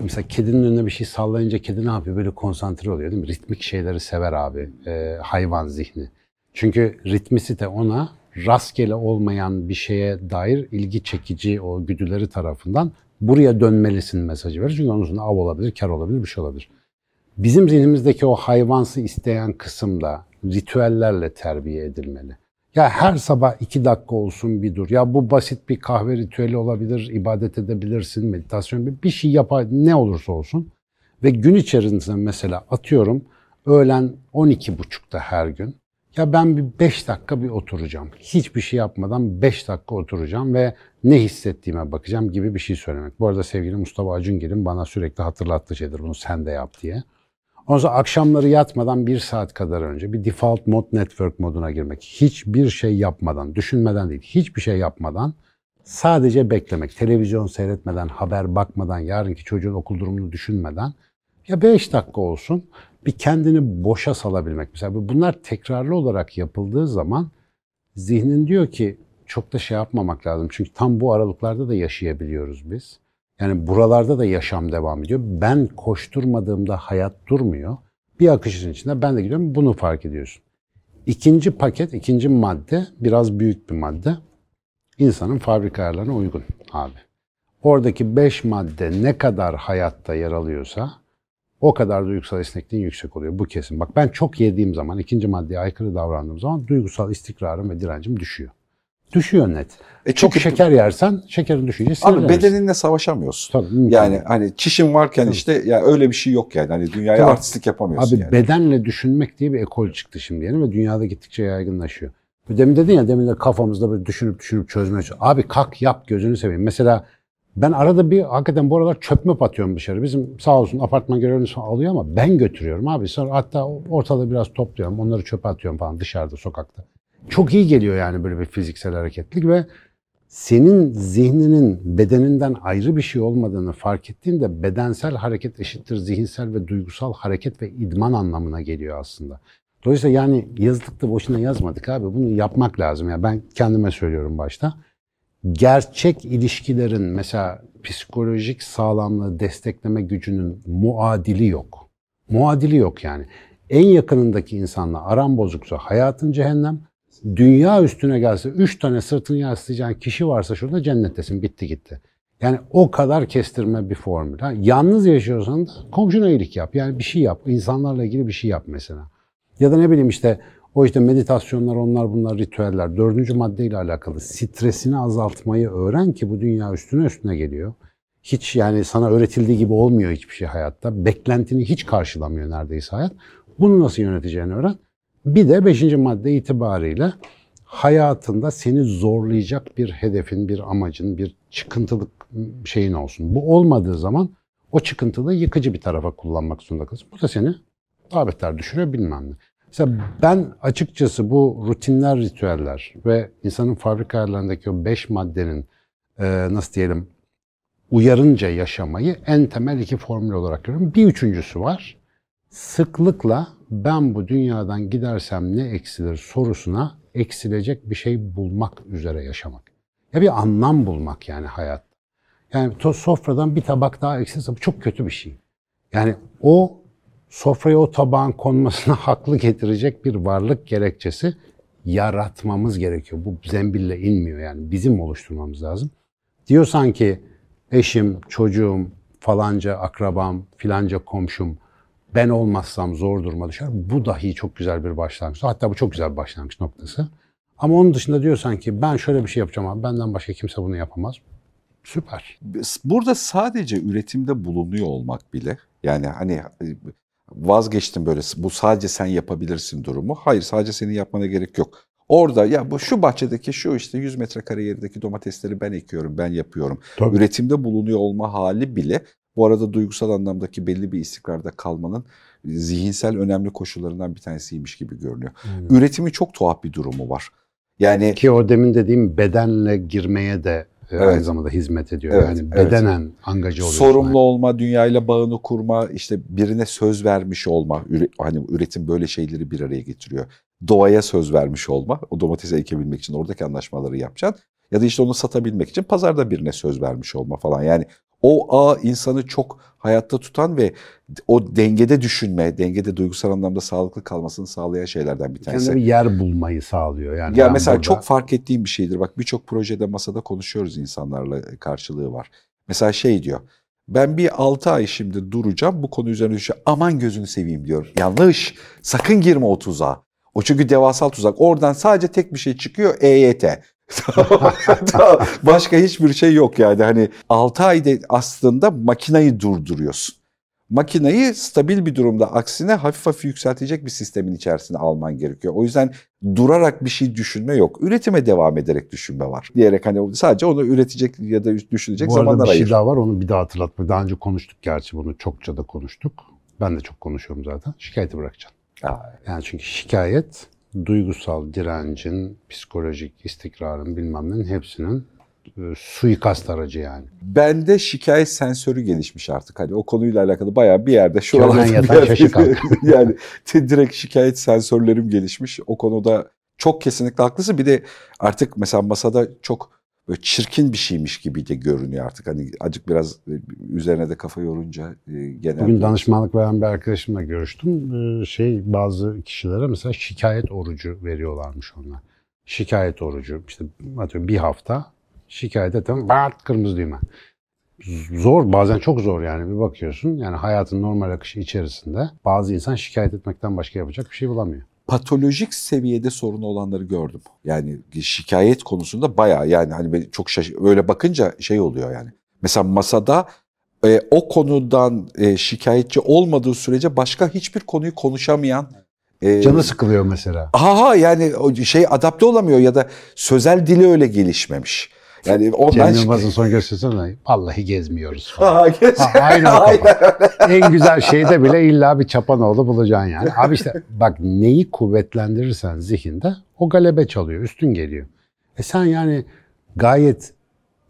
Speaker 2: mesela kedinin önüne bir şey sallayınca kedi ne yapıyor? Böyle konsantre oluyor değil mi? Ritmik şeyleri sever abi e, hayvan zihni. Çünkü ritmisite ona rastgele olmayan bir şeye dair ilgi çekici o güdüleri tarafından buraya dönmelisin mesajı verir. Çünkü onun sonra av olabilir, kar olabilir, bir şey olabilir. Bizim zihnimizdeki o hayvansı isteyen kısımda ritüellerle terbiye edilmeli. Ya her sabah iki dakika olsun bir dur. Ya bu basit bir kahve ritüeli olabilir, ibadet edebilirsin, meditasyon bir, bir şey yapar ne olursa olsun. Ve gün içerisinde mesela atıyorum öğlen 12.30'da her gün. Ya ben bir 5 dakika bir oturacağım. Hiçbir şey yapmadan 5 dakika oturacağım ve ne hissettiğime bakacağım gibi bir şey söylemek. Bu arada sevgili Mustafa Acungil'in bana sürekli hatırlattığı şeydir bunu sen de yap diye. Ondan sonra akşamları yatmadan bir saat kadar önce bir default mod network moduna girmek. Hiçbir şey yapmadan, düşünmeden değil, hiçbir şey yapmadan sadece beklemek. Televizyon seyretmeden, haber bakmadan, yarınki çocuğun okul durumunu düşünmeden ya 5 dakika olsun bir kendini boşa salabilmek. Mesela bunlar tekrarlı olarak yapıldığı zaman zihnin diyor ki çok da şey yapmamak lazım. Çünkü tam bu aralıklarda da yaşayabiliyoruz biz. Yani buralarda da yaşam devam ediyor. Ben koşturmadığımda hayat durmuyor. Bir akışın içinde ben de gidiyorum bunu fark ediyorsun. İkinci paket, ikinci madde biraz büyük bir madde. İnsanın fabrika ayarlarına uygun abi. Oradaki beş madde ne kadar hayatta yer alıyorsa o kadar duygusal esnekliğin yüksek oluyor. Bu kesin. Bak ben çok yediğim zaman, ikinci maddeye aykırı davrandığım zaman duygusal istikrarım ve direncim düşüyor. Düşüyor net.
Speaker 1: E
Speaker 2: Çok
Speaker 1: çünkü-
Speaker 2: şeker yersen şekerin düşünce
Speaker 1: Abi
Speaker 2: sinirlenirsin.
Speaker 1: bedeninle savaşamıyorsun.
Speaker 2: Tabii, mümkün
Speaker 1: Yani
Speaker 2: değil.
Speaker 1: hani çişin varken işte ya öyle bir şey yok yani. Hani dünyaya
Speaker 2: Tabii.
Speaker 1: artistlik yapamıyorsun
Speaker 2: Abi
Speaker 1: yani.
Speaker 2: bedenle düşünmek diye bir ekol çıktı şimdi yeni ve dünyada gittikçe yaygınlaşıyor. Demin dedin ya demin de kafamızda böyle düşünüp düşünüp çözmeye çalışıyoruz. Abi kalk yap gözünü seveyim. Mesela ben arada bir hakikaten bu aralar çöp möp atıyorum dışarı. Bizim sağ olsun apartman görevlisi falan alıyor ama ben götürüyorum abi. Sonra hatta ortada biraz topluyorum. Onları çöpe atıyorum falan dışarıda sokakta. Çok iyi geliyor yani böyle bir fiziksel hareketlik ve senin zihninin bedeninden ayrı bir şey olmadığını fark ettiğinde bedensel hareket eşittir zihinsel ve duygusal hareket ve idman anlamına geliyor aslında. Dolayısıyla yani yazdık da boşuna yazmadık abi. Bunu yapmak lazım. Yani ben kendime söylüyorum başta. Gerçek ilişkilerin mesela psikolojik sağlamlığı destekleme gücünün muadili yok. Muadili yok yani. En yakınındaki insanla aran bozuksa hayatın cehennem. Dünya üstüne gelse üç tane sırtını yaslayacağın kişi varsa şurada cennettesin bitti gitti. Yani o kadar kestirme bir formül. Ha, yalnız yaşıyorsan da komşuna iyilik yap. Yani bir şey yap. İnsanlarla ilgili bir şey yap mesela. Ya da ne bileyim işte o işte meditasyonlar onlar bunlar ritüeller. Dördüncü maddeyle alakalı stresini azaltmayı öğren ki bu dünya üstüne üstüne geliyor. Hiç yani sana öğretildiği gibi olmuyor hiçbir şey hayatta. Beklentini hiç karşılamıyor neredeyse hayat. Bunu nasıl yöneteceğini öğren. Bir de beşinci madde itibariyle hayatında seni zorlayacak bir hedefin, bir amacın, bir çıkıntılık şeyin olsun. Bu olmadığı zaman o çıkıntılığı yıkıcı bir tarafa kullanmak zorunda kalırsın. Bu da seni daha beter düşürüyor bilmem ne. Mesela ben açıkçası bu rutinler, ritüeller ve insanın fabrika ayarlarındaki o beş maddenin e, nasıl diyelim uyarınca yaşamayı en temel iki formül olarak görüyorum. Bir üçüncüsü var. Sıklıkla ben bu dünyadan gidersem ne eksilir sorusuna eksilecek bir şey bulmak üzere yaşamak. Ya bir anlam bulmak yani hayat. Yani sofradan bir tabak daha eksilse çok kötü bir şey. Yani o sofraya o tabağın konmasına haklı getirecek bir varlık gerekçesi yaratmamız gerekiyor. Bu zembille inmiyor yani bizim oluşturmamız lazım. Diyorsan ki eşim, çocuğum, falanca akrabam, filanca komşum ben olmazsam zor duruma düşer. Bu dahi çok güzel bir başlangıç. Hatta bu çok güzel bir başlangıç noktası. Ama onun dışında diyorsan ki ben şöyle bir şey yapacağım ama benden başka kimse bunu yapamaz. Süper.
Speaker 1: Burada sadece üretimde bulunuyor olmak bile yani hani e, vazgeçtim böyle bu sadece sen yapabilirsin durumu. Hayır sadece senin yapmana gerek yok. Orada ya bu şu bahçedeki şu işte 100 metrekare yerdeki domatesleri ben ekiyorum, ben yapıyorum.
Speaker 2: Tabii.
Speaker 1: Üretimde bulunuyor olma hali bile bu arada duygusal anlamdaki belli bir istikrarda kalmanın zihinsel önemli koşullarından bir tanesiymiş gibi görünüyor. Üretimin çok tuhaf bir durumu var. Yani
Speaker 2: Ki o demin dediğim bedenle girmeye de e,
Speaker 1: Evet.
Speaker 2: aynı zamanda hizmet ediyor.
Speaker 1: Evet,
Speaker 2: yani
Speaker 1: evet.
Speaker 2: bedenen angaja oluyorsun.
Speaker 1: sorumlu olma, dünyayla bağını kurma, işte birine söz vermiş olma. Hani üretim böyle şeyleri bir araya getiriyor. Doğaya söz vermiş olma. O domatesi ekebilmek için oradaki anlaşmaları yapacaksın. Ya da işte onu satabilmek için pazarda birine söz vermiş olma falan. Yani o ağ insanı çok hayatta tutan ve o dengede düşünme, dengede duygusal anlamda sağlıklı kalmasını sağlayan şeylerden bir tanesi.
Speaker 2: Kendine bir yer bulmayı sağlıyor. Yani
Speaker 1: Ya mesela
Speaker 2: burada-
Speaker 1: çok fark ettiğim bir şeydir. Bak birçok projede masada konuşuyoruz insanlarla karşılığı var. Mesela şey diyor. Ben bir 6 ay şimdi duracağım bu konu üzerine düşeceğim. Aman gözünü seveyim diyor. Yanlış. Sakın girme o tuzağa. O çünkü devasal tuzak. Oradan sadece tek bir şey çıkıyor. EYT. Başka hiçbir şey yok yani. Hani 6 ayda aslında makinayı durduruyorsun. Makinayı stabil bir durumda aksine hafif hafif yükseltecek bir sistemin içerisine alman gerekiyor. O yüzden durarak bir şey düşünme yok. Üretime devam ederek düşünme var. Diyerek hani sadece onu üretecek ya da düşünecek
Speaker 2: Bu arada
Speaker 1: zamanlar
Speaker 2: bir şey
Speaker 1: ayır.
Speaker 2: daha var onu bir daha hatırlatma. Daha önce konuştuk gerçi bunu çokça da konuştuk. Ben de çok konuşuyorum zaten. Şikayeti bırakacaksın.
Speaker 1: Aa,
Speaker 2: Yani çünkü şikayet duygusal direncin, psikolojik istikrarın bilmem nenin hepsinin e, suikast aracı yani.
Speaker 1: Bende şikayet sensörü gelişmiş artık. Hani o konuyla alakalı bayağı bir yerde şu an yani direkt şikayet sensörlerim gelişmiş. O konuda çok kesinlikle haklısın. Bir de artık mesela masada çok böyle çirkin bir şeymiş gibi de görünüyor artık. Hani acık biraz e, üzerine de kafa yorunca e, genelde.
Speaker 2: Bugün danışmanlık veren bir arkadaşımla görüştüm. Ee, Şey bazı kişilere mesela şikayet orucu veriyorlarmış onlar. Şikayet orucu işte atıyorum bir hafta şikayet eten bart kırmızı düğme. Zor bazen çok zor yani bir bakıyorsun yani hayatın normal akışı içerisinde bazı insan şikayet etmekten başka yapacak bir şey bulamıyor.
Speaker 1: Patolojik seviyede sorunu olanları gördüm. Yani şikayet konusunda bayağı yani hani çok şaş öyle bakınca şey oluyor yani. Mesela masada e, o konudan e, şikayetçi olmadığı sürece başka hiçbir konuyu konuşamayan e,
Speaker 2: Canı sıkılıyor mesela.
Speaker 1: Aha yani o şey adapte olamıyor ya da sözel dili öyle gelişmemiş. Yani ondan
Speaker 2: Cem Yılmaz'ın son göstersene vallahi gezmiyoruz falan.
Speaker 1: Aha,
Speaker 2: Ha, aynen o
Speaker 1: öyle.
Speaker 2: en güzel şeyde bile illa bir çapanoğlu bulacaksın yani. Abi işte bak neyi kuvvetlendirirsen zihinde o galebe çalıyor, üstün geliyor. E sen yani gayet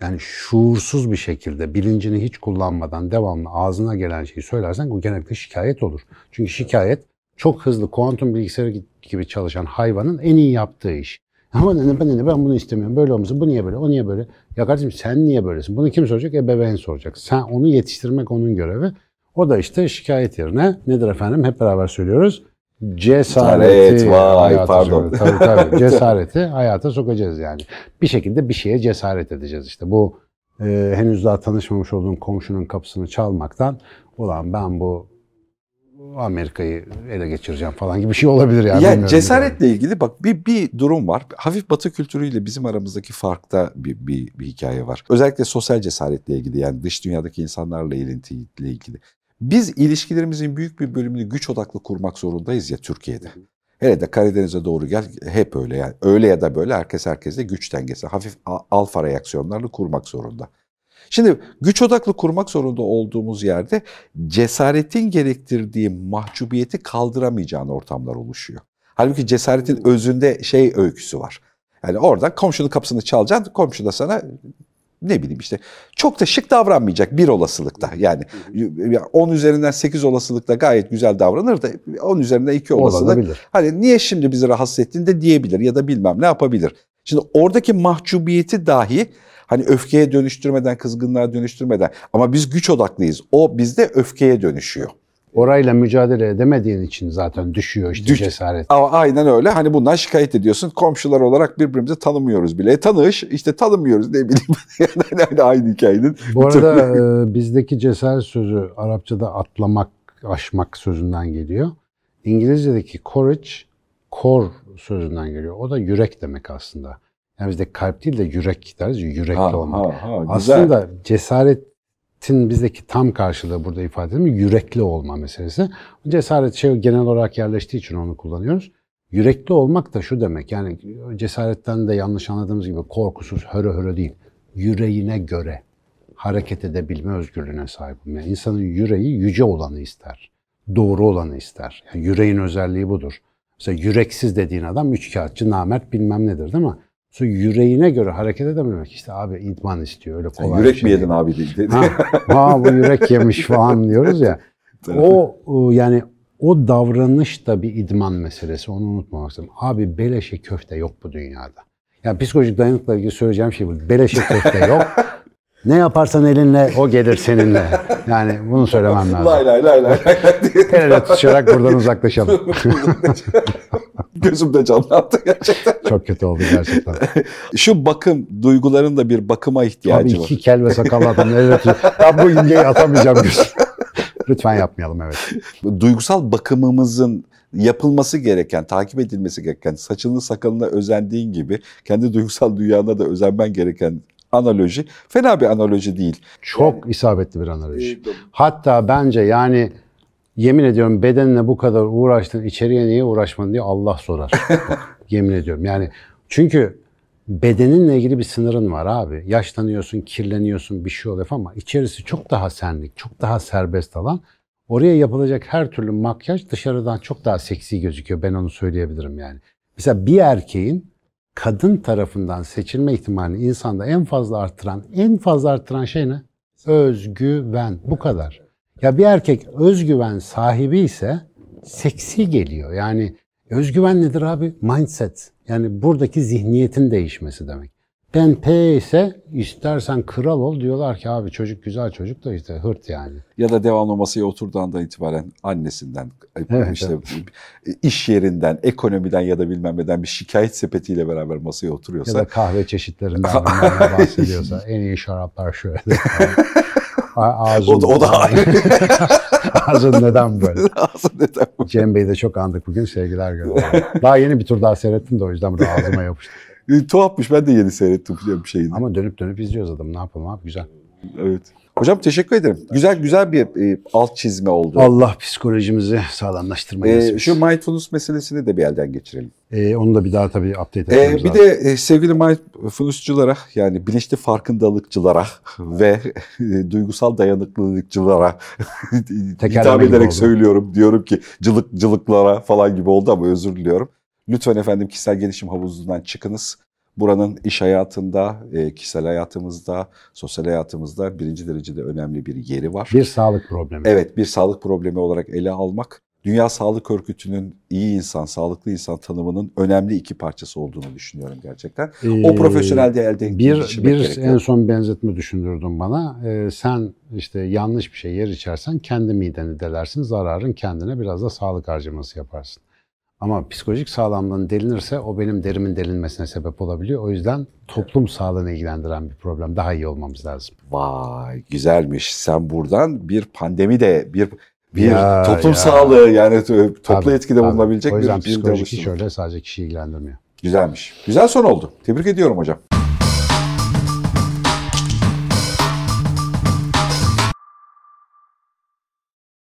Speaker 2: yani şuursuz bir şekilde bilincini hiç kullanmadan devamlı ağzına gelen şeyi söylersen bu genellikle şikayet olur. Çünkü şikayet çok hızlı kuantum bilgisayarı gibi çalışan hayvanın en iyi yaptığı iş. Ama ne, ben, ne, ben bunu istemiyorum. Böyle olmasın. Bu niye böyle? O niye böyle? Ya kardeşim sen niye böylesin? Bunu kim soracak? Ebeveyn soracak. Sen onu yetiştirmek onun görevi. O da işte şikayet yerine nedir efendim? Hep beraber söylüyoruz. Cesareti.
Speaker 1: Cesaret, vay, pardon.
Speaker 2: Tabii tabii. Cesareti hayata sokacağız yani. Bir şekilde bir şeye cesaret edeceğiz işte. Bu e, henüz daha tanışmamış olduğun komşunun kapısını çalmaktan ulan ben bu Amerika'yı ele geçireceğim falan gibi bir şey olabilir yani.
Speaker 1: Ya cesaretle ilgili bak bir bir durum var. Hafif Batı kültürüyle bizim aramızdaki farkta bir, bir, bir hikaye var. Özellikle sosyal cesaretle ilgili yani dış dünyadaki insanlarla ilintiyle ilgili. Biz ilişkilerimizin büyük bir bölümünü güç odaklı kurmak zorundayız ya Türkiye'de. Hele de Karadeniz'e doğru gel hep öyle yani. Öyle ya da böyle herkes herkesle güç dengesi, hafif alfa reaksiyonlarını kurmak zorunda. Şimdi güç odaklı kurmak zorunda olduğumuz yerde cesaretin gerektirdiği mahcubiyeti kaldıramayacağın ortamlar oluşuyor. Halbuki cesaretin özünde şey öyküsü var. Yani oradan komşunun kapısını çalacaksın, komşu da sana ne bileyim işte çok da şık davranmayacak bir olasılıkta. Yani 10 üzerinden 8 olasılıkta gayet güzel davranır da 10 üzerinden 2 olasılık
Speaker 2: Olabilir.
Speaker 1: Hani niye şimdi bizi rahatsız ettin de diyebilir ya da bilmem ne yapabilir. Şimdi oradaki mahcubiyeti dahi hani öfkeye dönüştürmeden, kızgınlığa dönüştürmeden ama biz güç odaklıyız. O bizde öfkeye dönüşüyor.
Speaker 2: Orayla mücadele edemediğin için zaten düşüyor işte
Speaker 1: Düş-
Speaker 2: cesaret.
Speaker 1: Ama aynen öyle. Hani bundan şikayet ediyorsun. Komşular olarak birbirimizi tanımıyoruz bile. E, tanış işte tanımıyoruz ne bileyim. hani aynı hikayenin.
Speaker 2: Bu arada e, bizdeki cesaret sözü Arapçada atlamak, aşmak sözünden geliyor. İngilizce'deki courage, core sözünden geliyor. O da yürek demek aslında. Yani bizde kalp değil de yürek deriz. Yürekli
Speaker 1: Ha,
Speaker 2: olmak.
Speaker 1: ha, ha, güzel.
Speaker 2: Aslında cesaretin bizdeki tam karşılığı burada ifade edilmiyor. Yürekli olma meselesi. Cesaret şey genel olarak yerleştiği için onu kullanıyoruz. Yürekli olmak da şu demek. Yani cesaretten de yanlış anladığımız gibi korkusuz, höre höre değil. Yüreğine göre hareket edebilme özgürlüğüne sahibim. Yani insanın yüreği yüce olanı ister. Doğru olanı ister. Yani yüreğin özelliği budur. Mesela yüreksiz dediğin adam üçkağıtçı, namert bilmem nedir değil mi? Sonra yüreğine göre hareket edememek. İşte abi idman istiyor. Öyle
Speaker 1: Sen
Speaker 2: kolay
Speaker 1: yürek
Speaker 2: bir
Speaker 1: mi
Speaker 2: şey
Speaker 1: yedin abi dedi.
Speaker 2: Ha, ha bu yürek yemiş falan diyoruz ya. O o yani o davranış da bir idman meselesi. Onu unutmamak lazım. Abi beleşe köfte yok bu dünyada. Yani psikolojik dayanıkla ilgili söyleyeceğim şey bu. Beleşe köfte yok. Ne yaparsan elinle o gelir seninle. Yani bunu söylemem lazım.
Speaker 1: lay lay lay lay.
Speaker 2: El ele tutuşarak buradan uzaklaşalım.
Speaker 1: Gözümde canlandı gerçekten.
Speaker 2: Çok kötü oldu gerçekten.
Speaker 1: Şu bakım, duyguların da bir bakıma
Speaker 2: Abi
Speaker 1: ihtiyacı var.
Speaker 2: iki kel ve sakallı adam el ele. Ben bu imgeyi atamayacağım. Lütfen yapmayalım evet.
Speaker 1: Duygusal bakımımızın yapılması gereken, takip edilmesi gereken, saçını sakalına özendiğin gibi kendi duygusal dünyana da özenmen gereken analoji fena bir analoji değil.
Speaker 2: Çok isabetli bir analoji. Hatta bence yani yemin ediyorum bedenine bu kadar uğraştın içeriye niye uğraşmadın diye Allah sorar. Yemin ediyorum yani çünkü bedeninle ilgili bir sınırın var abi. Yaşlanıyorsun, kirleniyorsun, bir şey oluyor ama içerisi çok daha senlik, çok daha serbest alan. Oraya yapılacak her türlü makyaj dışarıdan çok daha seksi gözüküyor. Ben onu söyleyebilirim yani. Mesela bir erkeğin kadın tarafından seçilme ihtimalini insanda en fazla arttıran, en fazla arttıran şey ne? Özgüven. Bu kadar. Ya bir erkek özgüven sahibi ise seksi geliyor. Yani özgüven nedir abi? Mindset. Yani buradaki zihniyetin değişmesi demek. Ben P ise istersen kral ol diyorlar ki abi çocuk güzel çocuk da işte hırt yani.
Speaker 1: Ya da devamlı masaya oturduğundan itibaren annesinden,
Speaker 2: Evet,
Speaker 1: işte iş yerinden, ekonomiden ya da bilmem neden bir şikayet sepetiyle beraber masaya
Speaker 2: Ya
Speaker 1: oturuyorsa
Speaker 2: da kahve çeşitlerinden bahsediyorsa en iyi şaraplar şöyle. Ağzın,
Speaker 1: o da, o da ayrı.
Speaker 2: Ağzın neden böyle?
Speaker 1: Ağzı neden bu?
Speaker 2: Cem Bey'i de çok andık bugün. Sevgiler gönderiyorum. Daha yeni bir tur daha seyrettim de o yüzden burada ağzıma yapıştı.
Speaker 1: Tuhafmış ben de yeni seyrettim bir şeyini.
Speaker 2: Ama dönüp dönüp izliyoruz adamı. Ne yapalım abi güzel.
Speaker 1: Evet. Hocam teşekkür ederim. Güzel güzel bir e, alt çizme oldu.
Speaker 2: Allah psikolojimizi sağlamlaştırmayı
Speaker 1: E,
Speaker 2: nasip
Speaker 1: şu mindfulness meselesini de bir elden geçirelim.
Speaker 2: Ee, onu da bir daha tabii update
Speaker 1: E,
Speaker 2: etmemiz
Speaker 1: bir
Speaker 2: lazım.
Speaker 1: de e, sevgili mindfulnessçılara yani bilinçli farkındalıkçılara ve e, duygusal dayanıklılıkçılara hitap ederek
Speaker 2: oldu.
Speaker 1: söylüyorum. Diyorum ki cılık cılıklara falan gibi oldu ama özür diliyorum. Lütfen efendim kişisel gelişim havuzundan çıkınız. Buranın iş hayatında, e, kişisel hayatımızda, sosyal hayatımızda birinci derecede önemli bir yeri var.
Speaker 2: Bir sağlık problemi.
Speaker 1: Evet bir sağlık problemi olarak ele almak Dünya Sağlık Örgütü'nün iyi insan, sağlıklı insan tanımının önemli iki parçası olduğunu düşünüyorum gerçekten.
Speaker 2: Ee,
Speaker 1: O profesyonel değerde
Speaker 2: bir, bir
Speaker 1: gerekiyor.
Speaker 2: en son benzetme düşündürdün bana. Ee, sen işte yanlış bir şey yer içersen kendi mideni delersin. Zararın kendine biraz da sağlık harcaması yaparsın. Ama psikolojik sağlamlığın delinirse o benim derimin delinmesine sebep olabiliyor. O yüzden toplum sağlığını ilgilendiren bir problem. Daha iyi olmamız lazım.
Speaker 1: Vay güzelmiş. Sen buradan bir pandemi de bir bir
Speaker 2: Ya,
Speaker 1: toplum
Speaker 2: ya.
Speaker 1: sağlığı yani to- toplu
Speaker 2: Tabii,
Speaker 1: etkide
Speaker 2: tabii.
Speaker 1: bulunabilecek
Speaker 2: O
Speaker 1: bir
Speaker 2: yüzden
Speaker 1: bir
Speaker 2: psikolojik
Speaker 1: oluşturmak.
Speaker 2: öyle sadece kişiyi ilgilendirmiyor.
Speaker 1: Güzelmiş. Güzel son oldu. Tebrik ediyorum hocam.